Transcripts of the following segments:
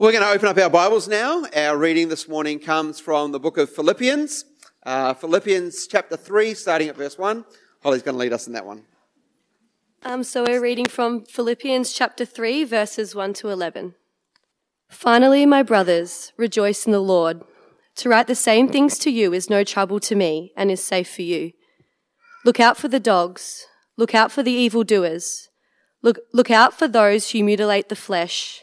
We're going to open up our Bibles now. Our reading this morning comes from the book of Philippians, uh, Philippians chapter 3, starting at verse 1. Holly's going to lead us in that one. Um, so we're reading from Philippians chapter 3, verses 1 to 11. Finally, my brothers, rejoice in the Lord. To write the same things to you is no trouble to me and is safe for you. Look out for the dogs. Look out for the evildoers. Look, look out for those who mutilate the flesh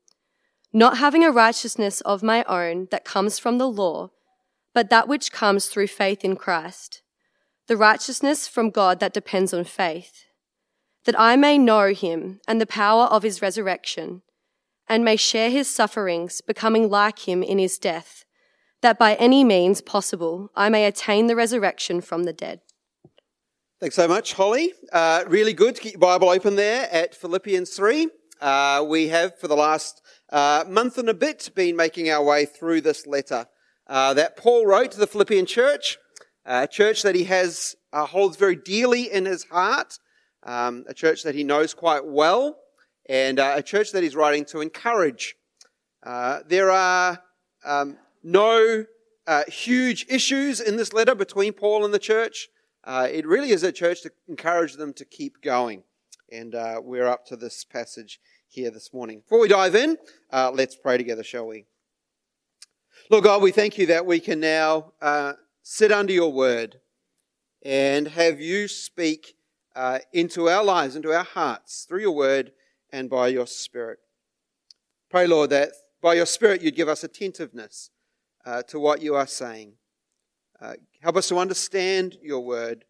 not having a righteousness of my own that comes from the law, but that which comes through faith in Christ, the righteousness from God that depends on faith, that I may know him and the power of his resurrection, and may share his sufferings, becoming like him in his death, that by any means possible I may attain the resurrection from the dead. Thanks so much, Holly. Uh, really good to keep your Bible open there at Philippians 3. Uh, we have, for the last uh, month and a bit, been making our way through this letter uh, that Paul wrote to the Philippian church, a church that he has uh, holds very dearly in his heart, um, a church that he knows quite well, and uh, a church that he's writing to encourage. Uh, there are um, no huge issues in this letter between Paul and the church. it really is a church to encourage them to keep going. And we're up to this passage here this morning. Before we dive in, uh, let's pray together, shall we? Lord God, we thank you that we can now uh, sit under your word and have you speak uh, into our lives, into our hearts, through your word and by your spirit. Pray, Lord, that by your spirit you'd give us attentiveness uh, to what you are saying. Uh, help us to understand your word,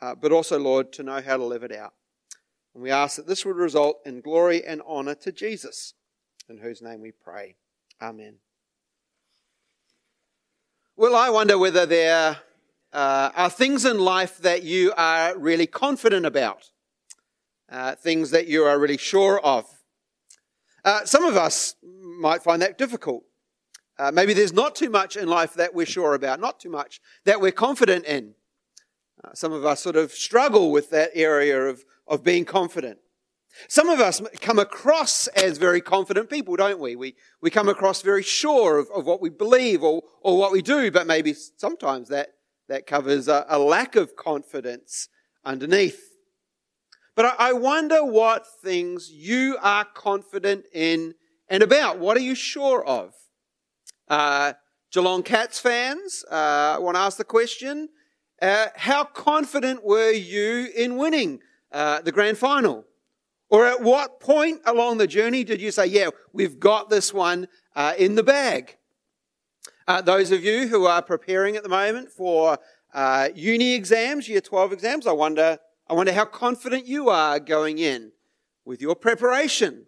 uh, but also, Lord, to know how to live it out. And we ask that this would result in glory and honor to Jesus, in whose name we pray. Amen. Well, I wonder whether there uh, are things in life that you are really confident about, uh, things that you are really sure of. Uh, some of us might find that difficult. Uh, maybe there's not too much in life that we're sure about, not too much that we're confident in. Uh, some of us sort of struggle with that area of of being confident. Some of us come across as very confident people, don't we? We, we come across very sure of, of what we believe or, or what we do, but maybe sometimes that, that covers a, a lack of confidence underneath. But I, I wonder what things you are confident in and about. What are you sure of? Uh, Geelong Cats fans, uh, I want to ask the question, uh, how confident were you in winning uh, the grand final? Or at what point along the journey did you say, yeah, we've got this one uh, in the bag? Uh, those of you who are preparing at the moment for uh, uni exams, year 12 exams, I wonder, I wonder how confident you are going in with your preparation.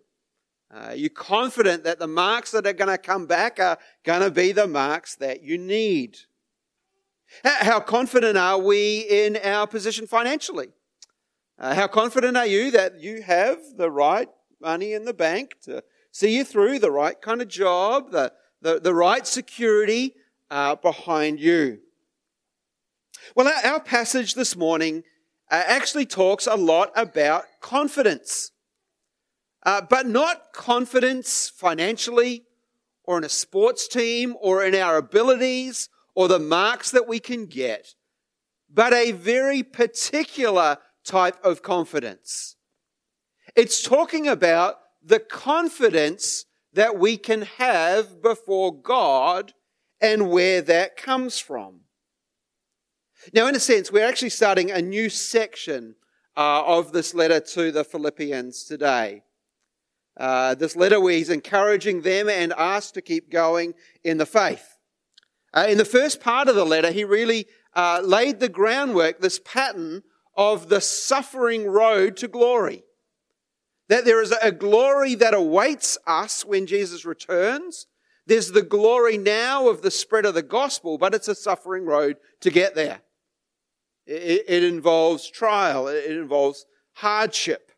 Uh, are you confident that the marks that are going to come back are going to be the marks that you need? How confident are we in our position financially? Uh, how confident are you that you have the right money in the bank to see you through, the right kind of job, the, the, the right security uh, behind you? Well, our, our passage this morning uh, actually talks a lot about confidence, uh, but not confidence financially or in a sports team or in our abilities or the marks that we can get, but a very particular type of confidence. It's talking about the confidence that we can have before God and where that comes from. Now, in a sense, we're actually starting a new section uh, of this letter to the Philippians today. Uh, this letter where he's encouraging them and us to keep going in the faith. Uh, in the first part of the letter, he really uh, laid the groundwork, this pattern of the suffering road to glory. That there is a glory that awaits us when Jesus returns. There's the glory now of the spread of the gospel, but it's a suffering road to get there. It, it involves trial. It involves hardship.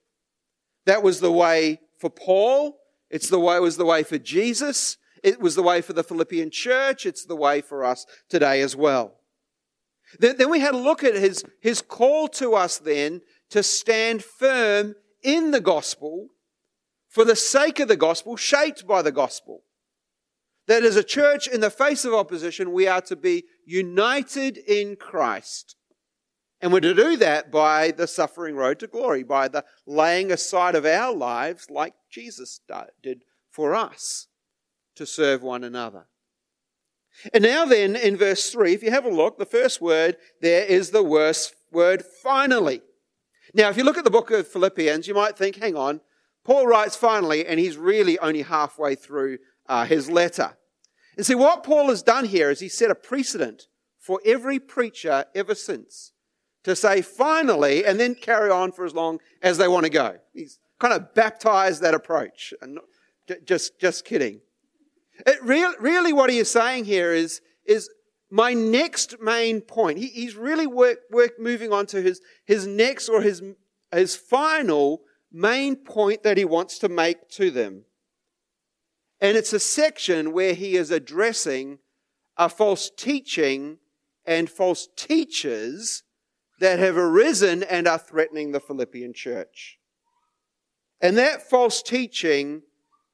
That was the way for Paul. It's the way, it was the way for Jesus. It was the way for the Philippian church. It's the way for us today as well. Then, we had a look at his, his call to us then to stand firm in the gospel for the sake of the gospel, shaped by the gospel. That as a church in the face of opposition, we are to be united in Christ. And we're to do that by the suffering road to glory, by the laying aside of our lives like Jesus did for us to serve one another. And now, then, in verse 3, if you have a look, the first word there is the worst word finally. Now, if you look at the book of Philippians, you might think, hang on, Paul writes finally, and he's really only halfway through uh, his letter. And see, what Paul has done here is he set a precedent for every preacher ever since to say finally and then carry on for as long as they want to go. He's kind of baptized that approach. And just, just kidding. It really, what he is saying here is, is my next main point. He, he's really work, work moving on to his, his next or his, his final main point that he wants to make to them. And it's a section where he is addressing a false teaching and false teachers that have arisen and are threatening the Philippian church. And that false teaching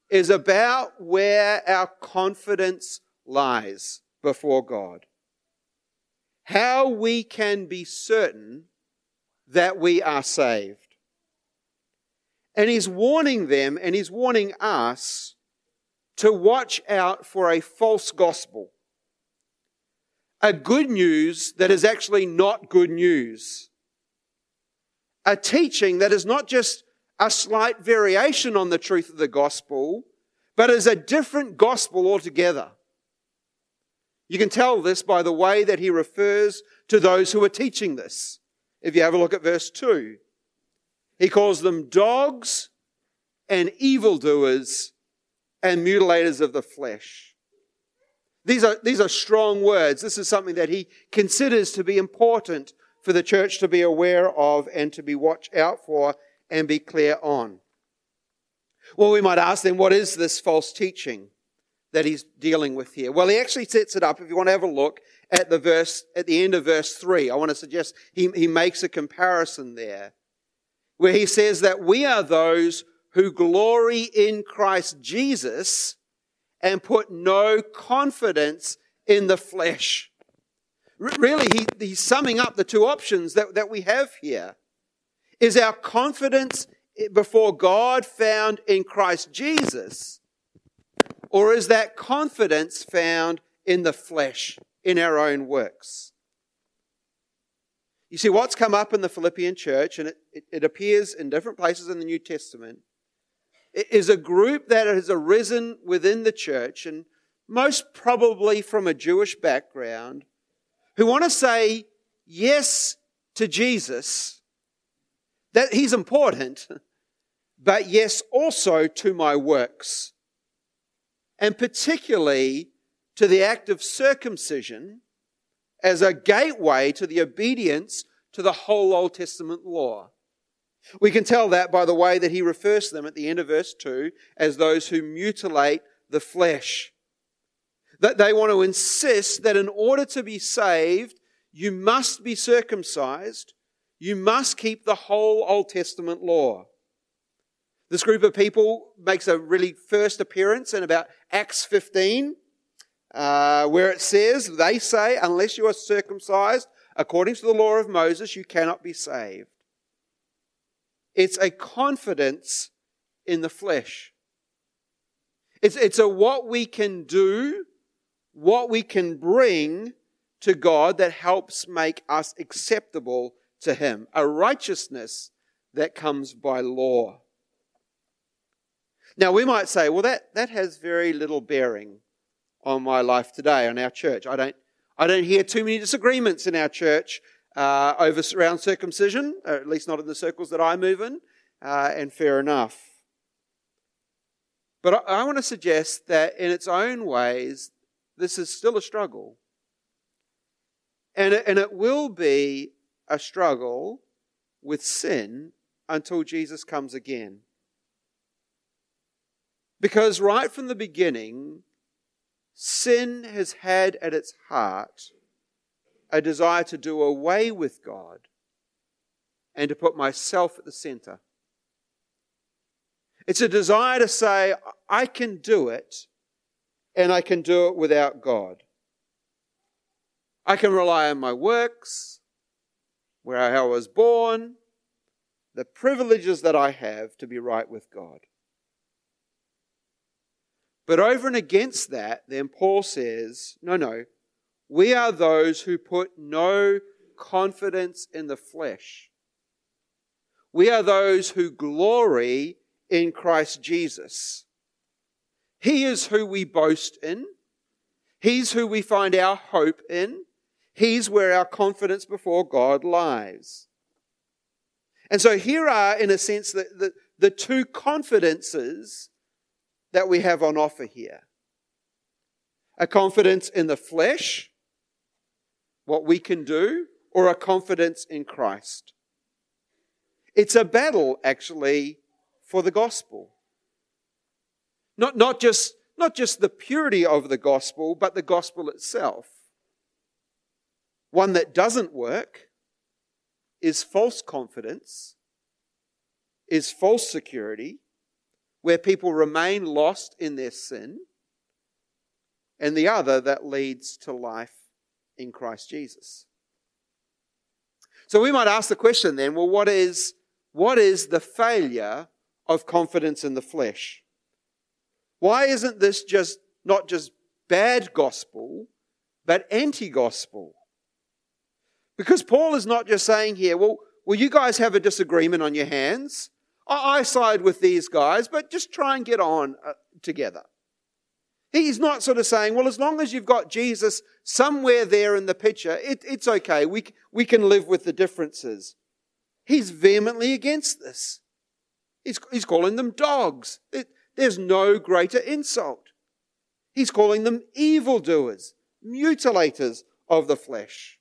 is about where our confidence lies before God. How we can be certain that we are saved. And he's warning them and he's warning us to watch out for a false gospel. A good news that is actually not good news. A teaching that is not just a slight variation on the truth of the gospel, but is a different gospel altogether. You can tell this by the way that he refers to those who are teaching this. If you have a look at verse 2, he calls them dogs and evildoers and mutilators of the flesh. These are, these are strong words. This is something that he considers to be important for the church to be aware of and to be watched out for and be clear on. Well, we might ask then, what is this false teaching that he's dealing with here? Well, he actually sets it up. If you want to have a look at the verse, at the end of verse three, I want to suggest he, he makes a comparison there where he says that we are those who glory in Christ Jesus and put no confidence in the flesh. really, he, he's summing up the two options that, that we have here. Is our confidence before God found in Christ Jesus? Or is that confidence found in the flesh, in our own works? You see, what's come up in the Philippian church, and it, it, it appears in different places in the New Testament, is a group that has arisen within the church, and most probably from a Jewish background, who want to say yes to Jesus that he's important, but yes, also to my works. And particularly to the act of circumcision as a gateway to the obedience to the whole Old Testament law. We can tell that by the way that he refers to them at the end of verse 2 as those who mutilate the flesh. That they want to insist that in order to be saved, you must be circumcised you must keep the whole Old Testament law. This group of people makes a really first appearance in about Acts 15, uh, where it says, They say, unless you are circumcised according to the law of Moses, you cannot be saved. It's a confidence in the flesh. It's, it's a what we can do, what we can bring to God that helps make us acceptable to Him. A righteousness that comes by law. Now, we might say, well, that, that has very little bearing on my life today, on our church. I don't, I don't hear too many disagreements in our church uh, over around circumcision, or at least not in the circles that I move in, uh, and fair enough. But I, I want to suggest that in its own ways, this is still a struggle. And it, and it will be a struggle with sin until Jesus comes again. Because right from the beginning, sin has had at its heart a desire to do away with God and to put myself at the center. It's a desire to say, I can do it, and I can do it without God. I can rely on my works, where I was born, the privileges that I have to be right with God. But over and against that, then Paul says, no, no, we are those who put no confidence in the flesh. We are those who glory in Christ Jesus. He is who we boast in. He's who we find our hope in. He's where our confidence before God lies. And so here are, in a sense, the, the, the two confidences that we have on offer here a confidence in the flesh, what we can do, or a confidence in Christ. It's a battle, actually, for the gospel. Not, not, just, not just the purity of the gospel, but the gospel itself. One that doesn't work is false confidence, is false security, where people remain lost in their sin, and the other that leads to life in Christ Jesus. So we might ask the question then, well, what is, what is the failure of confidence in the flesh? Why isn't this just not just bad gospel, but anti gospel? Because Paul is not just saying here, well, well, you guys have a disagreement on your hands. I, side with these guys, but just try and get on uh, together. He's not sort of saying, well, as long as you've got Jesus somewhere there in the picture, it, it's okay. We, we can live with the differences. He's vehemently against this. He's, he's calling them dogs. It, there's no greater insult. He's calling them evildoers, mutilators of the flesh.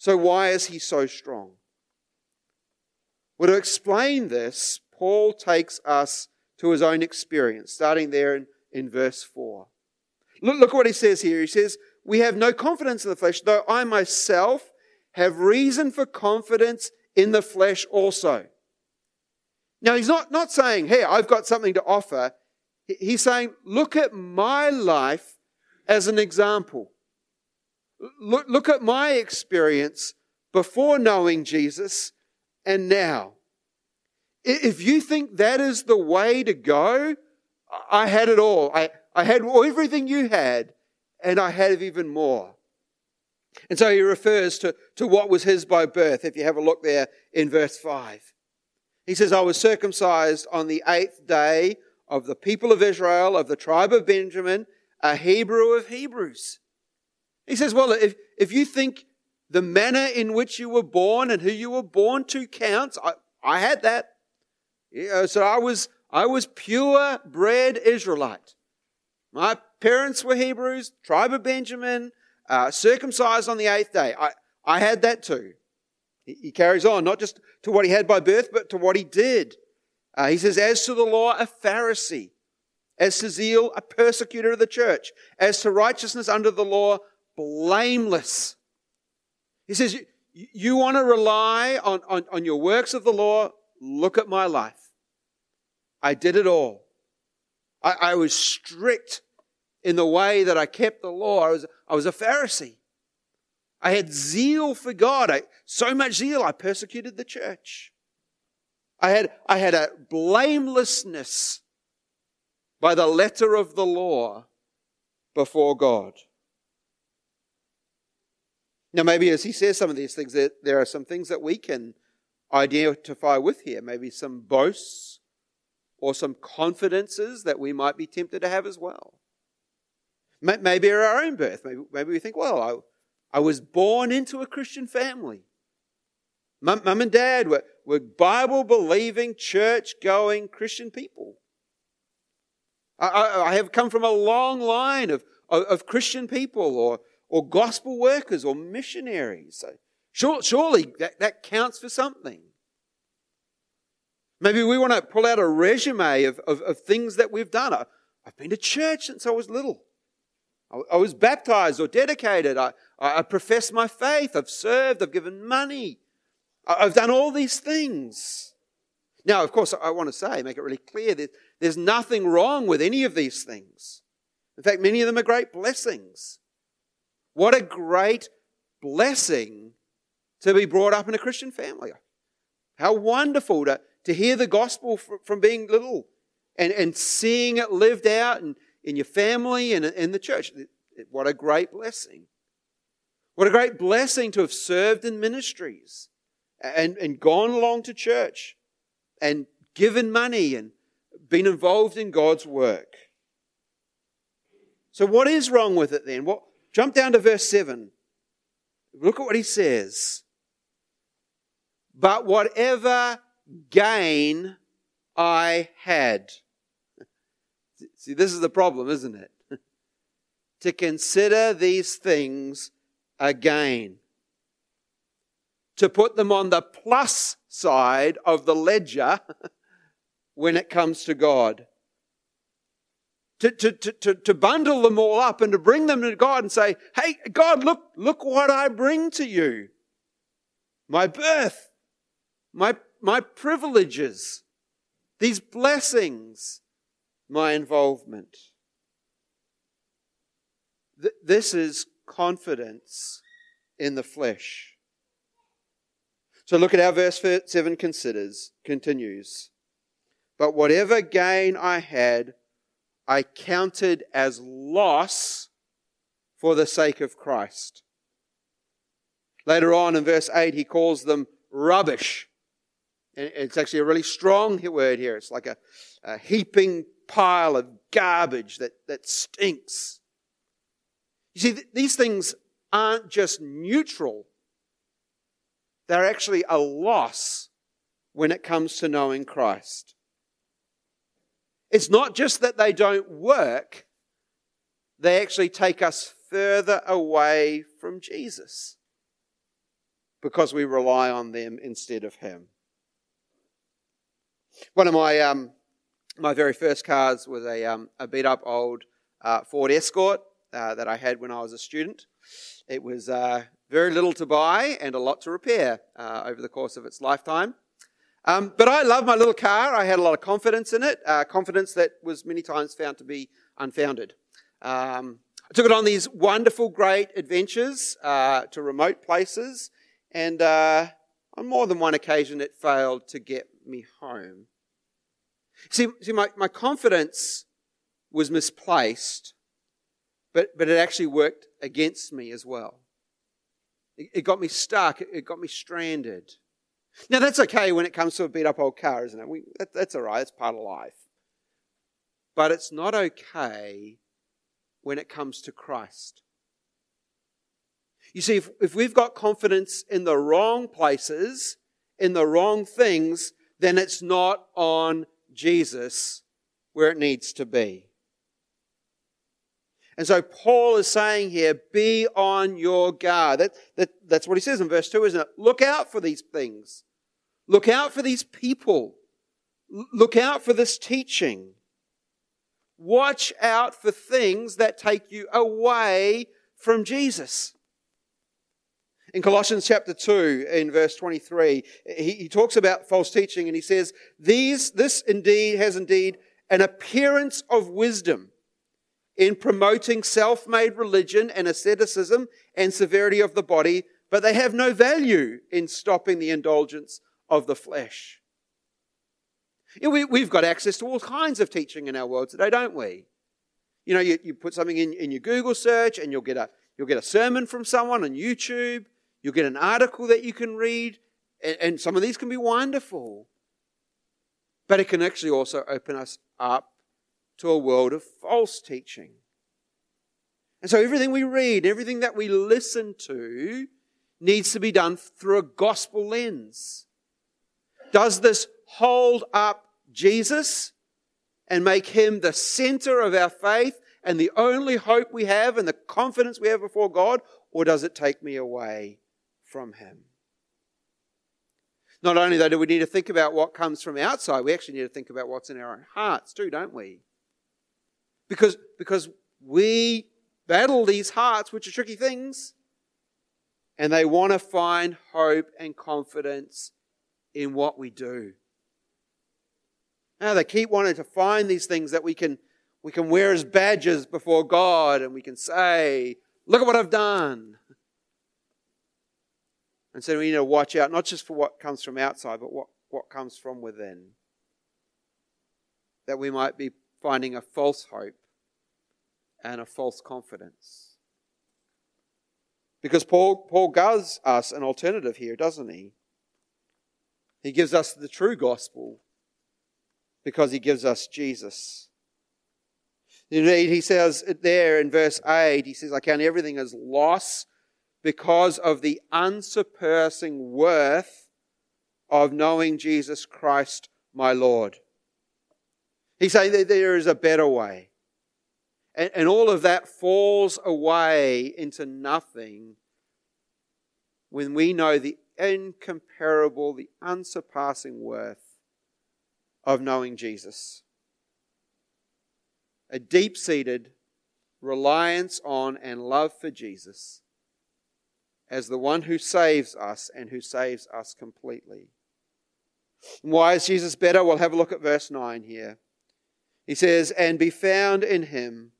So why is he so strong? Well, to explain this, Paul takes us to his own experience, starting there in, in verse 4. Look, look what he says here. He says, We have no confidence in the flesh, though I myself have reason for confidence in the flesh also. Now, he's not, not saying, Hey, I've got something to offer. He's saying, Look at my life as an example. Look, look at my experience before knowing Jesus and now. If you think that is the way to go, I had it all. I, I had everything you had, and I had even more. And so he refers to, to what was his by birth, if you have a look there in verse 5. He says, I was circumcised on the eighth day of the people of Israel, of the tribe of Benjamin, a Hebrew of Hebrews. He says, Well, if, if you think the manner in which you were born and who you were born to counts, I, I had that. So I was, I was pure bred Israelite. My parents were Hebrews, tribe of Benjamin, uh, circumcised on the eighth day. I, I had that too. He, he, carries on, not just to what he had by birth, but to what he did. Uh, he says, as to the law, a Pharisee. As to zeal, a persecutor of the church. As to righteousness under the law, blameless. He says, you, you want to rely on, on, on your works of the law? Look at my life. I did it all. I, I was strict in the way that I kept the law. I was, I was a Pharisee. I had zeal for God. I, so much zeal, I persecuted the church. I had, I had a blamelessness. by the letter of the law before God. Now, maybe as he says some of these things, there, are some things that we can identify with here. Maybe some boasts or some confidences that we might be tempted to have as well. Maybe our own birth. Maybe, maybe we think, well, I, I was born into a Christian family. Mum, mum and dad were, were Bible believing, church going Christian people. I, I, I, have come from a long line of, of Christian people or, or gospel workers or missionaries. So sure, surely that, that counts for something. Maybe we want to pull out a resume of, of, of things that we've done. I, I've been to church since I was little. I, I was baptized or dedicated. I, I profess my faith. I've served. I've given money. I, I've done all these things. Now, of course, I want to say, make it really clear that there's nothing wrong with any of these things. In fact, many of them are great blessings. What a great blessing to be brought up in a Christian family. How wonderful to, to hear the gospel from being little and, and seeing it lived out in, in your family and in the church. What a great blessing. What a great blessing to have served in ministries and, and gone along to church and given money and been involved in God's work. So, what is wrong with it then? What, jump down to verse 7. Look at what he says. But whatever gain I had. See, this is the problem, isn't it? to consider these things again. To put them on the plus side of the ledger when it comes to God. To, to, to, to, bundle them all up and to bring them to God and say, Hey, God, look, look what I bring to you. My birth, my, my privileges, these blessings, my involvement. Th- this is confidence in the flesh. So look at how verse 7 considers, continues. But whatever gain I had, I counted as loss for the sake of Christ. Later on in verse 8, he calls them rubbish. And it's actually a really strong word here. It's like a, a heaping pile of garbage that, that stinks. You see, th- these things aren't just neutral, they're actually a loss when it comes to knowing Christ. It's not just that they don't work, they actually take us further away from Jesus because we rely on them instead of Him. One of my um, my very first cars was a, um, a beat up old uh, Ford Escort uh, that I had when I was a student. It was uh, very little to buy and a lot to repair uh, over the course of its lifetime. Um, but I love my little car. I had a lot of confidence in it, uh, confidence that was many times found to be unfounded. Um, I took it on these wonderful, great adventures uh, to remote places, and on more than one occasion it failed to get me home. See, see my, my confidence was misplaced, but, but it actually worked against me as well. It, it got me stuck, it, it, got me stranded. Now, that's okay when it comes to a beat up old car, isn't it? We, that, that's all right, that's part of life. But it's not okay when it comes to Christ. You see, if, if we've got confidence in the wrong places, in the wrong things, then it's not on Jesus where it needs to be. And so Paul is saying here, be on your guard. That, that, that's what he says in verse 2, isn't it? Look out for these things. Look out for these people. Look out for this teaching. Watch out for things that take you away from Jesus. In Colossians chapter 2, in verse 23, he, he talks about false teaching and he says, These, this indeed has indeed an appearance of wisdom in promoting self made religion and asceticism and severity of the body, but they have no value in stopping the indulgence of the flesh. We, we've got access to all kinds of teaching in our world today, don't we? You know, you, you put something in, in your Google search and you'll get, a, you'll get a sermon from someone on YouTube. You'll get an article that you can read. And, and some of these can be wonderful. But it can actually also open us up to a world of false teaching. And so everything we read, everything that we listen to, needs to be done through a gospel lens. Does this hold up Jesus and make him the center of our faith and the only hope we have and the confidence we have before God? Or does it take me away from him? Not only, though, do we need to think about what comes from outside, we actually need to think about what's in our own hearts too, don't we? Because, because we battle these hearts, which are tricky things, and they want to find hope and confidence in what we do. Now they keep wanting to find these things that we can, we can wear as badges before God and we can say, look at what I've done. And so we need to watch out, not just for what comes from outside, but what, what comes from within. That we might be finding a false hope and a false confidence. Because Paul, Paul gives us an alternative here, doesn't he? He gives us the true gospel because he gives us Jesus. Indeed, he says there in verse 8, he says, I count everything as loss because of the unsurpassing worth of knowing Jesus Christ, my Lord. He's saying that there is a better way. And, and all of that falls away into nothing when we know the incomparable, the unsurpassing worth of knowing Jesus. A deep seated reliance on and love for Jesus as the one who saves us and who saves us completely. why is Jesus better? We'll have a look at verse 9 here. He says, And be found in him,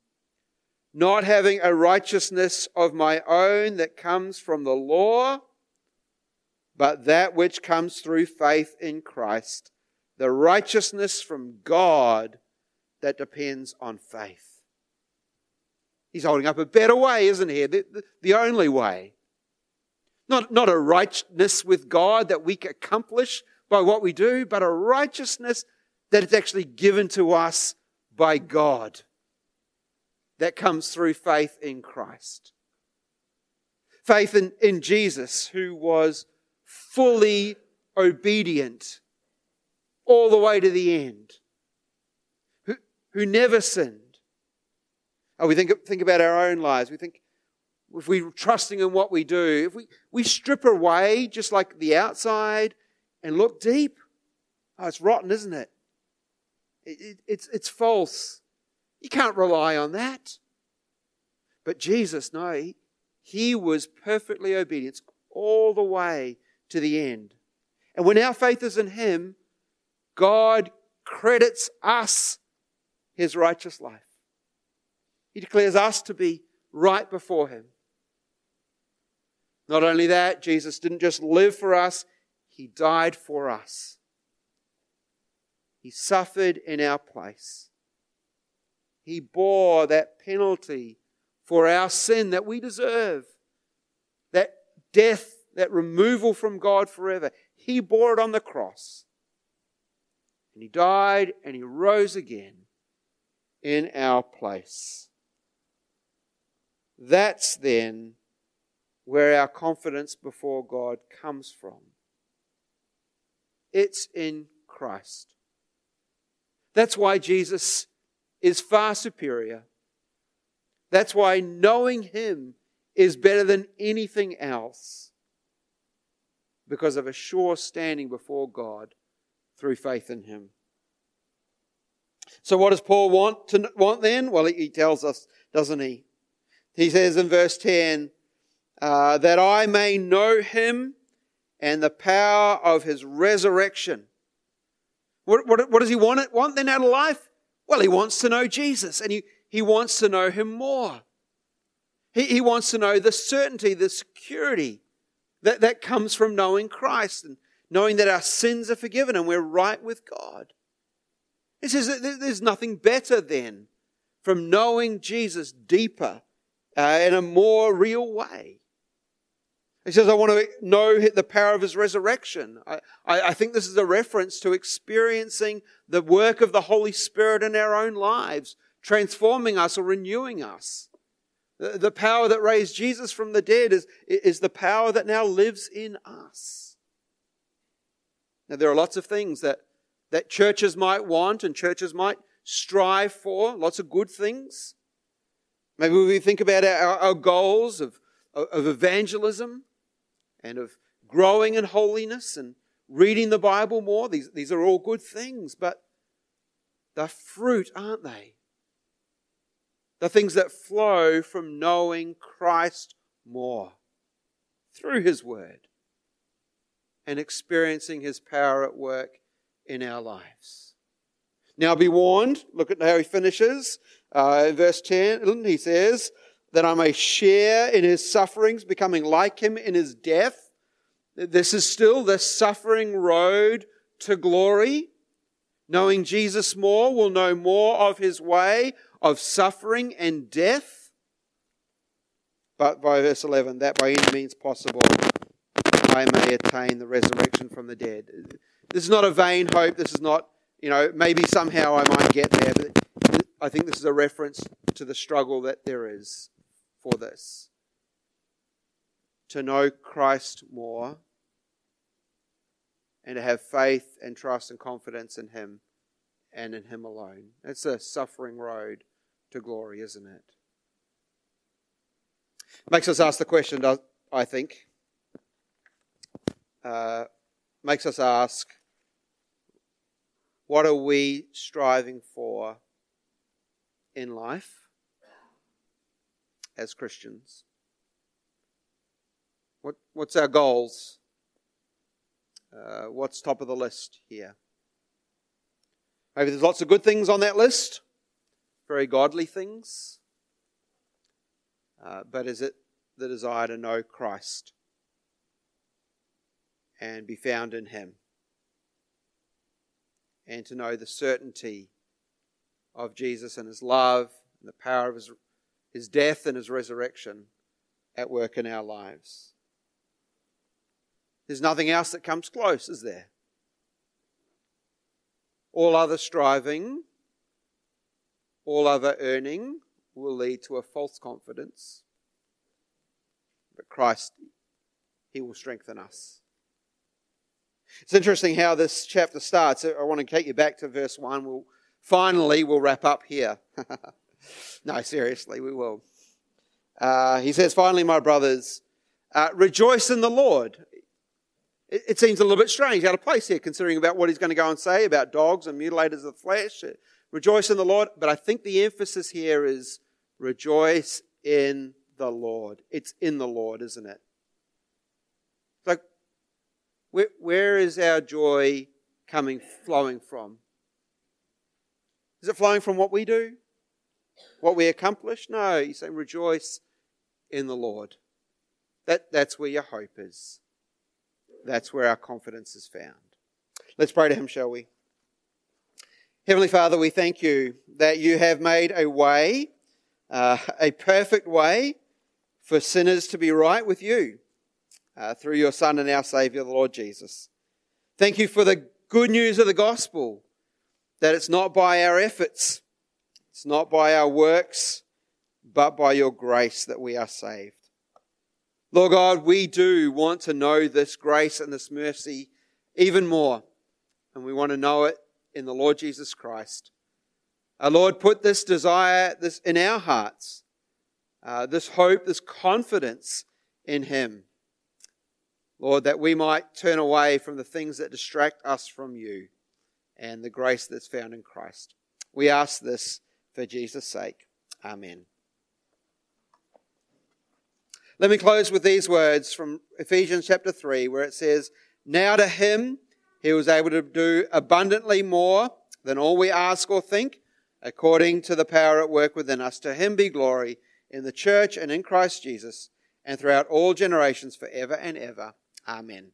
not having a righteousness of my own that comes from the law, but that which comes through faith in Christ, the righteousness from God that depends on faith. He's holding up a better way, isn't he? The, the, the only way. Not, not a righteousness with God that we accomplish by what we do, but a righteousness that is actually given to us by God that comes through faith in Christ. Faith in, in Jesus, who was fully obedient all the way to the end, who, who never sinned. Oh, we think, think about our own lives. We think, if we're trusting in what we do, if we, we strip away just like the outside and look deep, oh, it's rotten, isn't it? It, it it's, it's false. You can't rely on that. But Jesus, no, he, he was perfectly obedient all the way to the end. And when our faith is in Him, God credits us His righteous life. He declares us to be right before Him. Not only that, Jesus didn't just live for us, He died for us. He suffered in our place. He bore that penalty for our sin that we deserve. That death, that removal from God forever. He bore it on the cross. And He died and He rose again in our place. That's then where our confidence before God comes from. It's in Christ. That's why Jesus is far superior. That's why knowing Him is better than anything else because of a sure standing before God through faith in Him. So, what does Paul want to want then? Well, he tells us, doesn't he? He says in verse 10 uh, that I may know him and the power of his resurrection. What, what, what does he want, want then out of life? Well, he wants to know Jesus and he, he wants to know him more. He, he wants to know the certainty, the security that, that comes from knowing Christ and knowing that our sins are forgiven and we're right with God. He says that there's nothing better then from knowing Jesus deeper uh, in a more real way. He says, I want to know the power of his resurrection. I, I, think this is a reference to experiencing the work of the Holy Spirit in our own lives, transforming us or renewing us. The, the power that raised Jesus from the dead is, is the power that now lives in us. Now, there are lots of things that, that churches might want and churches might strive for, lots of good things. Maybe we think about our, our goals of, of evangelism and of growing in holiness and reading the Bible more. These, these are all good things, but the fruit, aren't they? The things that flow from knowing Christ more through His Word and experiencing His power at work in our lives. Now be warned, look at how he finishes. Uh, in verse 10, he says, that I may share in his sufferings, becoming like him in his death. This is still the suffering road to glory. Knowing Jesus more will know more of his way of suffering and death. But by verse 11, that by any means possible I may attain the resurrection from the dead. This is not a vain hope. This is not, you know, maybe somehow I might get there. But I think this is a reference to the struggle that there is for this to know Christ more and to have faith and trust and confidence in Him and in Him alone. It's a suffering road to glory, isn't it? Makes us ask the question, I think. Uh, makes us ask, what are we striving for in life? As Christians? What, what's our goals? Uh, what's top of the list here? Maybe there's lots of good things on that list, very godly things. Uh, but is it the desire to know Christ and be found in Him? And to know the certainty of Jesus and His love and the power of His his death and his resurrection at work in our lives. There's nothing else that comes close, is there? All other striving, all other earning will lead to a false confidence. But Christ, He will strengthen us. It's interesting how this chapter starts. I want to take you back to verse 1. We'll, finally, we'll wrap up here. no, seriously, we will. Uh, he says, finally, my brothers, uh, rejoice in the Lord. It, it, seems a little bit strange, out of place here, considering about what he's going to go and say about dogs and mutilators of the flesh. Rejoice in the Lord. But I think the emphasis here is rejoice in the Lord. It's in the Lord, isn't it? Like, where, where is our joy coming, flowing from? Is it flowing from what we do? What we accomplish? No, he's saying rejoice in the Lord. That, that's where your hope is. That's where our confidence is found. Let's pray to him, shall we? Heavenly Father, we thank you that you have made a way, uh, a perfect way for sinners to be right with you uh, through your Son and our Savior, the Lord Jesus. Thank you for the good news of the gospel that it's not by our efforts, it's not by our works, but by your grace that we are saved. Lord God, we do want to know this grace and this mercy even more, and we want to know it in the Lord Jesus Christ. Our Lord, put this desire this in our hearts, uh, this hope, this confidence in Him. Lord, that we might turn away from the things that distract us from you and the grace that's found in Christ. We ask this for Jesus' sake. Amen. Let me close with these words from Ephesians chapter 3, where it says, Now to him he was able to do abundantly more than all we ask or think, according to the power at work within us. To him be glory in the church and in Christ Jesus, and throughout all generations forever and ever. Amen.